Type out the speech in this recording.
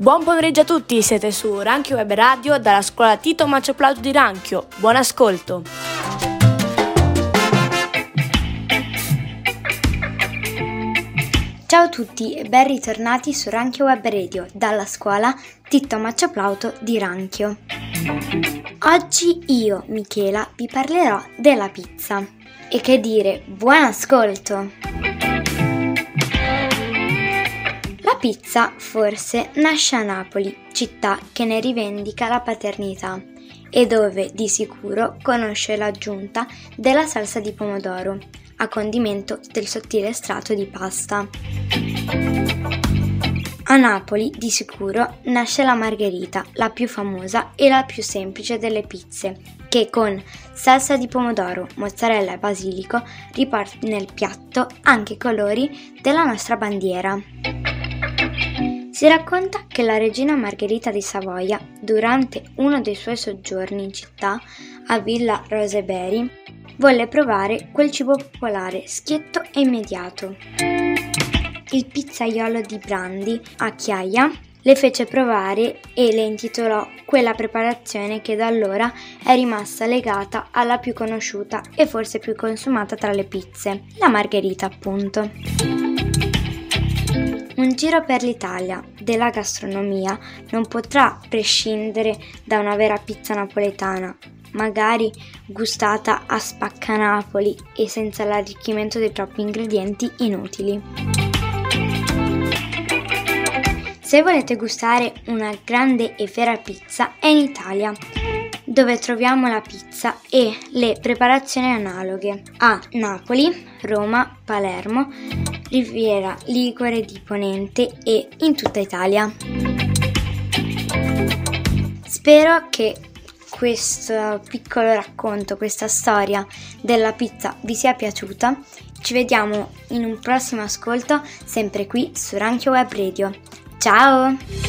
Buon pomeriggio a tutti, siete su Ranchio Web Radio dalla scuola Tito Macio Plauto di Ranchio. Buon ascolto! Ciao a tutti e ben ritornati su Ranchio Web Radio dalla scuola Tito Maccio Plauto di Ranchio. Oggi io, Michela, vi parlerò della pizza. E che dire, buon ascolto! Pizza forse nasce a Napoli, città che ne rivendica la paternità e dove di sicuro conosce l'aggiunta della salsa di pomodoro a condimento del sottile strato di pasta. A Napoli, di sicuro, nasce la margherita, la più famosa e la più semplice delle pizze, che con salsa di pomodoro, mozzarella e basilico riporta nel piatto anche i colori della nostra bandiera. Si racconta che la regina Margherita di Savoia, durante uno dei suoi soggiorni in città, a Villa Rosebery, volle provare quel cibo popolare schietto e immediato. Il pizzaiolo di Brandi, a Chiaia, le fece provare e le intitolò quella preparazione che da allora è rimasta legata alla più conosciuta e forse più consumata tra le pizze, la margherita appunto. Un giro per l'Italia della gastronomia non potrà prescindere da una vera pizza napoletana, magari gustata a spaccanapoli e senza l'arricchimento di troppi ingredienti inutili. Se volete gustare una grande e vera pizza è in Italia, dove troviamo la pizza e le preparazioni analoghe a Napoli, Roma, Palermo, Riviera Ligure di Ponente e in tutta Italia. Spero che questo piccolo racconto, questa storia della pizza vi sia piaciuta. Ci vediamo in un prossimo ascolto, sempre qui su Ranchio Web Radio. Ciao!